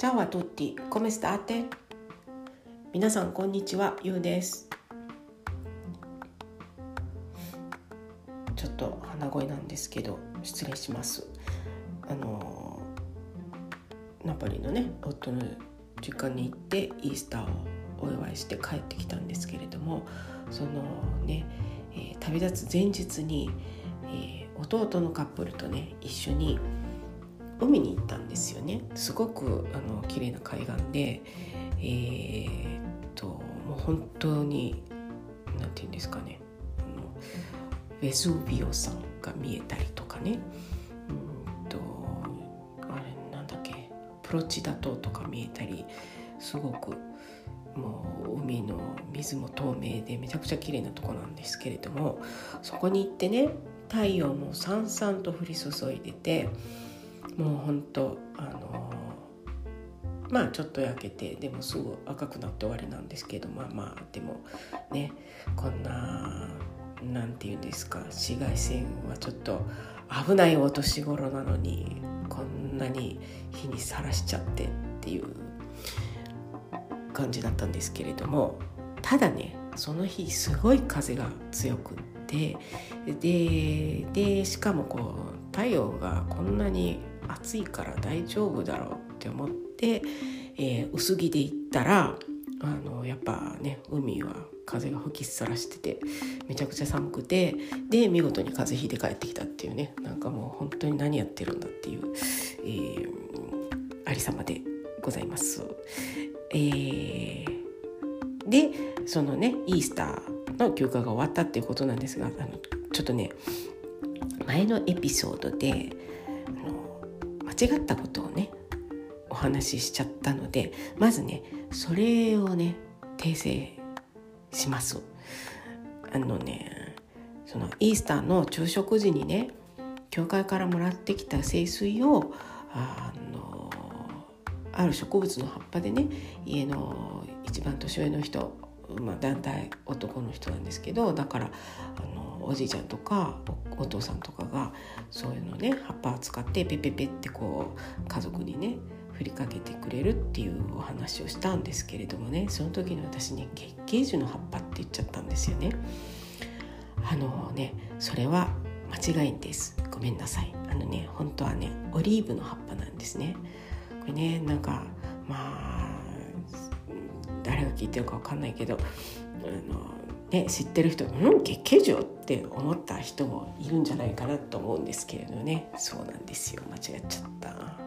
Ciao a tutti, come state? 皆さんこんにちは、ゆうです。ちょっと鼻声なんですけど失礼します。あのナポリのね夫の実家に行ってイースターをお祝いして帰ってきたんですけれどもそのね、えー旅立つ前日に、えー弟のカップルとね一緒に海に行ったんですよね。すごくあの綺麗な海岸でえーっともう本当になんて言うんですかね。あのベスビオ山が見えたりとかね。うんとあれなんだっけ。プロチダ島とか見えたりすごくもう海の水も透明でめちゃくちゃ綺麗なとこなんですけれどもそこに行ってね太陽もさんさんと降り注いでてもうほんとあのまあちょっと焼けてでもすぐ赤くなって終わりなんですけどまあまあでもねこんななんていうんですか紫外線はちょっと危ないお年頃なのにこんなに日にさらしちゃってっていう感じだったんですけれどもただねその日すごい風が強くってででしかもこう太陽がこんなに暑いから大丈夫だろうって思って、えー薄着で行ったらあのやっぱね海は風が吹きさらしててめちゃくちゃ寒くてで見事に風邪ひいて帰ってきたっていうねなんかもう本当に何やってるんだっていう、えーありさまでございます。えーでそのねイースターの休暇が終わったっていうことなんですがあのちょっとね前のエピソードであの違ったことをねお話ししちゃったのでまずねそれをね訂正します。あのねそのイースターの昼食時にね教会からもらってきた聖水をあのある植物の葉っぱでね家の一番年上の人、まあ、団体男の人なんですけどだからあのおじいちゃんとかおお父さんとかがそういうのね葉っぱを使ってペペペってこう家族にね振りかけてくれるっていうお話をしたんですけれどもねその時に私ね月桂樹の葉っぱって言っちゃったんですよね。あのねそれは間違いです。ごめんなさい。あのね本当はねオリーブの葉っぱなんですね。これねなんかまあ誰が聞いてるかわかんないけどあのね知ってる人「うん月桂樹?」って思った人もいるんじゃないかなと思うんですけれどね。そうなんですよ。間違っちゃった。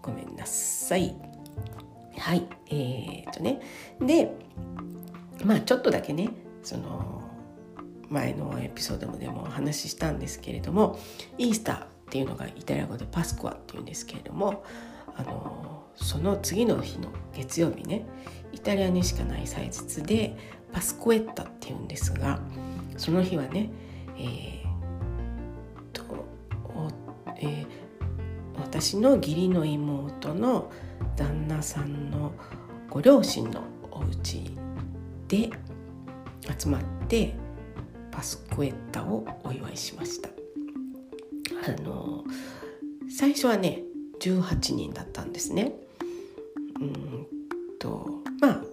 ごめんなさい。はい。えー、っとね。でまあちょっとだけねその前のエピソードでもお話ししたんですけれどもイースターっていうのがイタリア語でパスコアっていうんですけれどもあのその次の日の月曜日ねイタリアにしかない祭日でパスコエッタっていうんですがその日はねえーとえー私の義理の妹の旦那さんのご両親のお家で集まってパスコエッタをお祝いしました。あの最初はね18人だったんですね。うんと。まあ。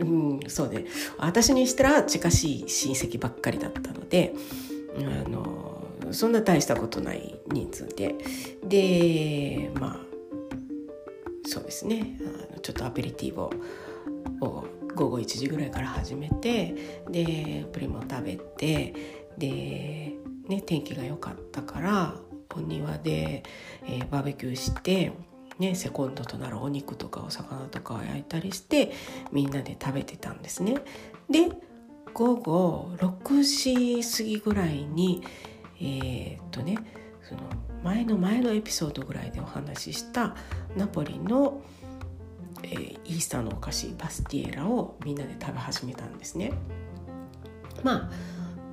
うんそうね。私にしたら近しい親戚ばっかりだったのであのそんな大したことない人数で。でまあそうですね。あのちょっとアペリティブをを午後1時ぐらいから始めてでプリンも食べてで、ね、天気が良かったからお庭で、えーバーベキューして、ね、セコンドとなるお肉とかお魚とかを焼いたりしてみんなで食べてたんですね。で午後6時過ぎぐらいにえーっとねその前の前のエピソードぐらいでお話ししたナポリの、えーイースターのお菓子パスティエラをみんなで食べ始めたんですね。ま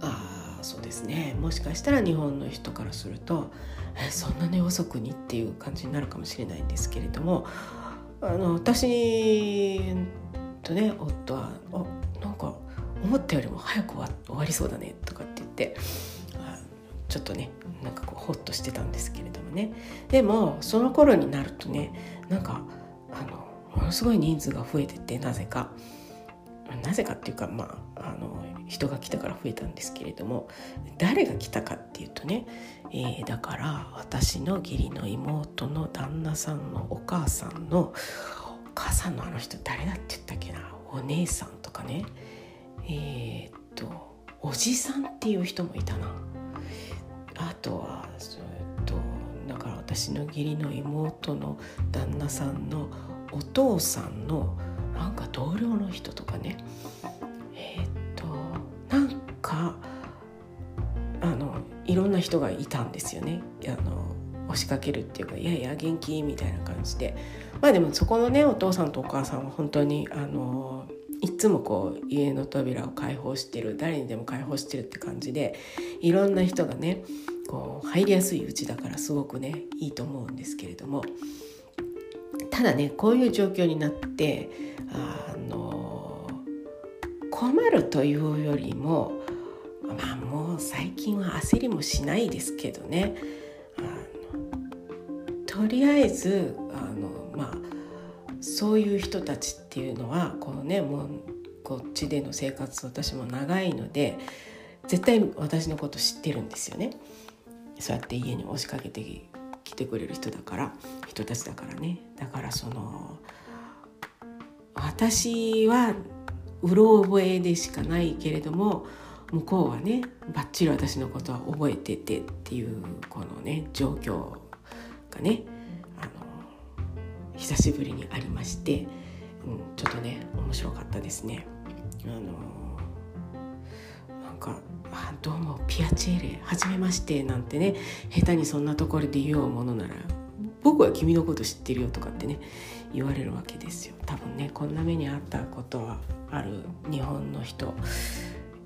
あそうですね。もしかしたら日本の人からするとえそんなに遅くにっていう感じになるかもしれないんですけれどもあの私とね夫は「あなんか思ったよりも早く終わりそうだね」とかって言ってちょっとねなんかこうホッとしてたんですけれどもね。でもその頃になるとねなんかあのものすごい人数が増えててなぜか。なぜかっていうかまあ人が来たから増えたんですけれども誰が来たかっていうとね、えー、だから私の義理の妹の旦那さんのお母さんのお母さんのあの人誰だって言ったっけなお姉さんとかねえー、っとおじさんっていう人もいたな。あとはえっとだから私の義理の妹の旦那さんのお父さんのなんか同僚の人とかねな人がいたんですよね。あの押しかけるっていうか「いやいや元気」みたいな感じで。まあでもそこのねお父さんとお母さんは本当にあのいつもこう家の扉を開放してる誰にでも開放してるって感じでいろんな人がねこう入りやすいうちだからすごくねいいと思うんですけれども。ただねこういう状況になってあの困るというよりもまあも最近は焦りもしないですけどねあのとりあえずあのまあそういう人たちっていうのはこのねもうこっちでの生活私も長いので絶対私のこと知ってるんですよね。そうやって家に押しかけて来てくれる人だから人たちだからねだからその私はうろ覚えでしかないけれども向こうはねばっちり私のことは覚えててっていうこのね状況がねあの久しぶりにありまして、うん、ちょっとね面白かったですね。あのなんかあ「どうもピアチェーレはじめまして」なんてね下手にそんなところで言おうものなら「僕は君のこと知ってるよ」とかってね言われるわけですよ多分ねこんな目にあったことはある日本の人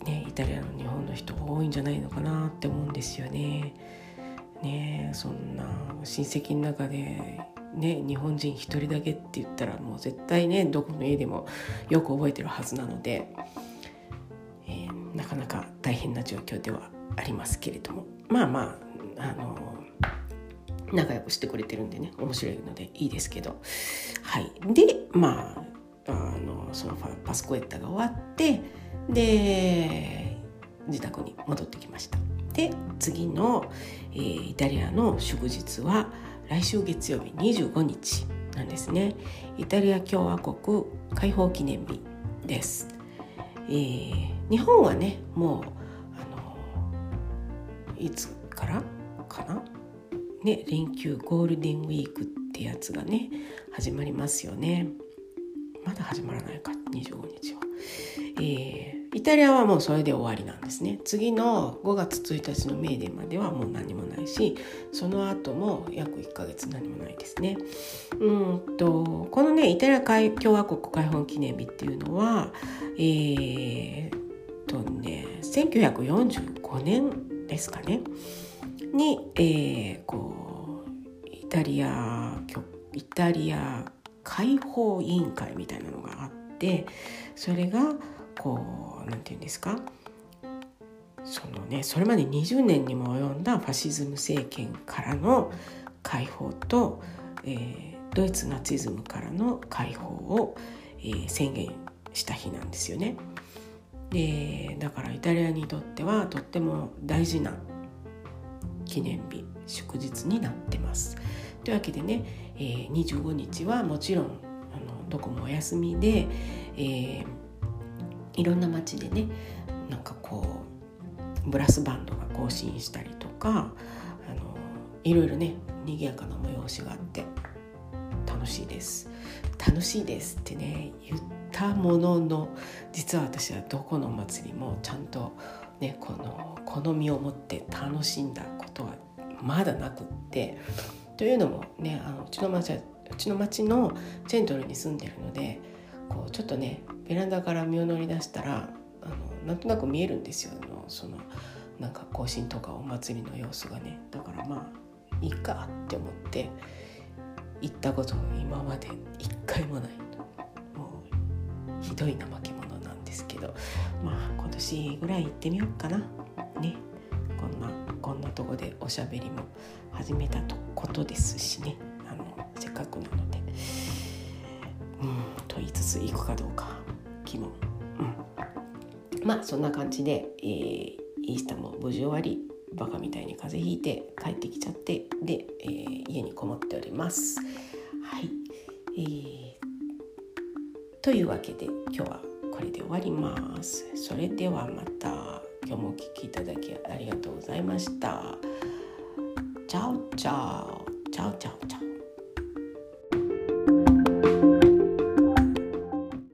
ねイタリアの日本の人が多いんじゃないのかなって思うんですよね。ねそんな親戚の中でね、日本人一人だけって言ったらもう絶対ねどこの家でもよく覚えてるはずなので、えー、なかなか大変な状況ではありますけれども。まあまああの仲良くしてくれてるんでね面白いのでいいですけど。はい。でまああのそのパスコエッタが終わってで自宅に戻ってきました。で次の、えー、イタリアの祝日は来週月曜日25日なんですね。イタリア共和国解放記念日です、えー、日本はねもうあのいつからかな？ね連休ゴールデンウィークってやつがね始まりますよね。まだ始まらないか。25日は、えーイタリアはもうそれで終わりなんですね。次の5月1日のメーデーまではもう何もないしその後も約1ヶ月何もないですね。うんとこのねイタリア共和国解放記念日っていうのはえー、とね1945年ですかね。に、えー、こうイタリアイタリア解放委員会みたいなのがあってそれがこう何て言うんですか？そのねそれまで20年にも及んだファシズム政権からの解放と、えー、ドイツナチズムからの解放を、えー、宣言した日なんですよね。でだからイタリアにとってはとっても大事な記念日祝日になってます。というわけでね、えー、25日はもちろんあのどこもお休みで、えー、いろんな街でねなんかこうブラスバンドが行進したりとかあのいろいろね賑やかな催しがあって楽しいです。楽しいですってね言ったものの実は私はどこの祭りもちゃんとねこの好みを持って楽しんだことはまだなくってというのもねあのうちの町はうちの町のチェントルに住んでるのでこうちょっとねベランダから身を乗り出したらあのなんとなく見えるんですよ。あのそのなんか行進とかお祭りの様子がね。だからまあいいかって思って行ったこと今まで一回もない。もうひどい怠け者なんですけどまあ今年ぐらい行ってみようかな。ね。とこでおしゃべりも始めたとことですしね。あのせっかくなので。うんと言いつつ行くかどうか。疑問、うん、まあそんな感じで、えー、イースタも無事終わりバカみたいに風邪ひいて帰ってきちゃってで、えー、家にこもっております。はい、えー、というわけで今日はこれで終わります。それではまた。今日もお聴きいただきありがとうございました。 Ciao ciao ciao ciao ciao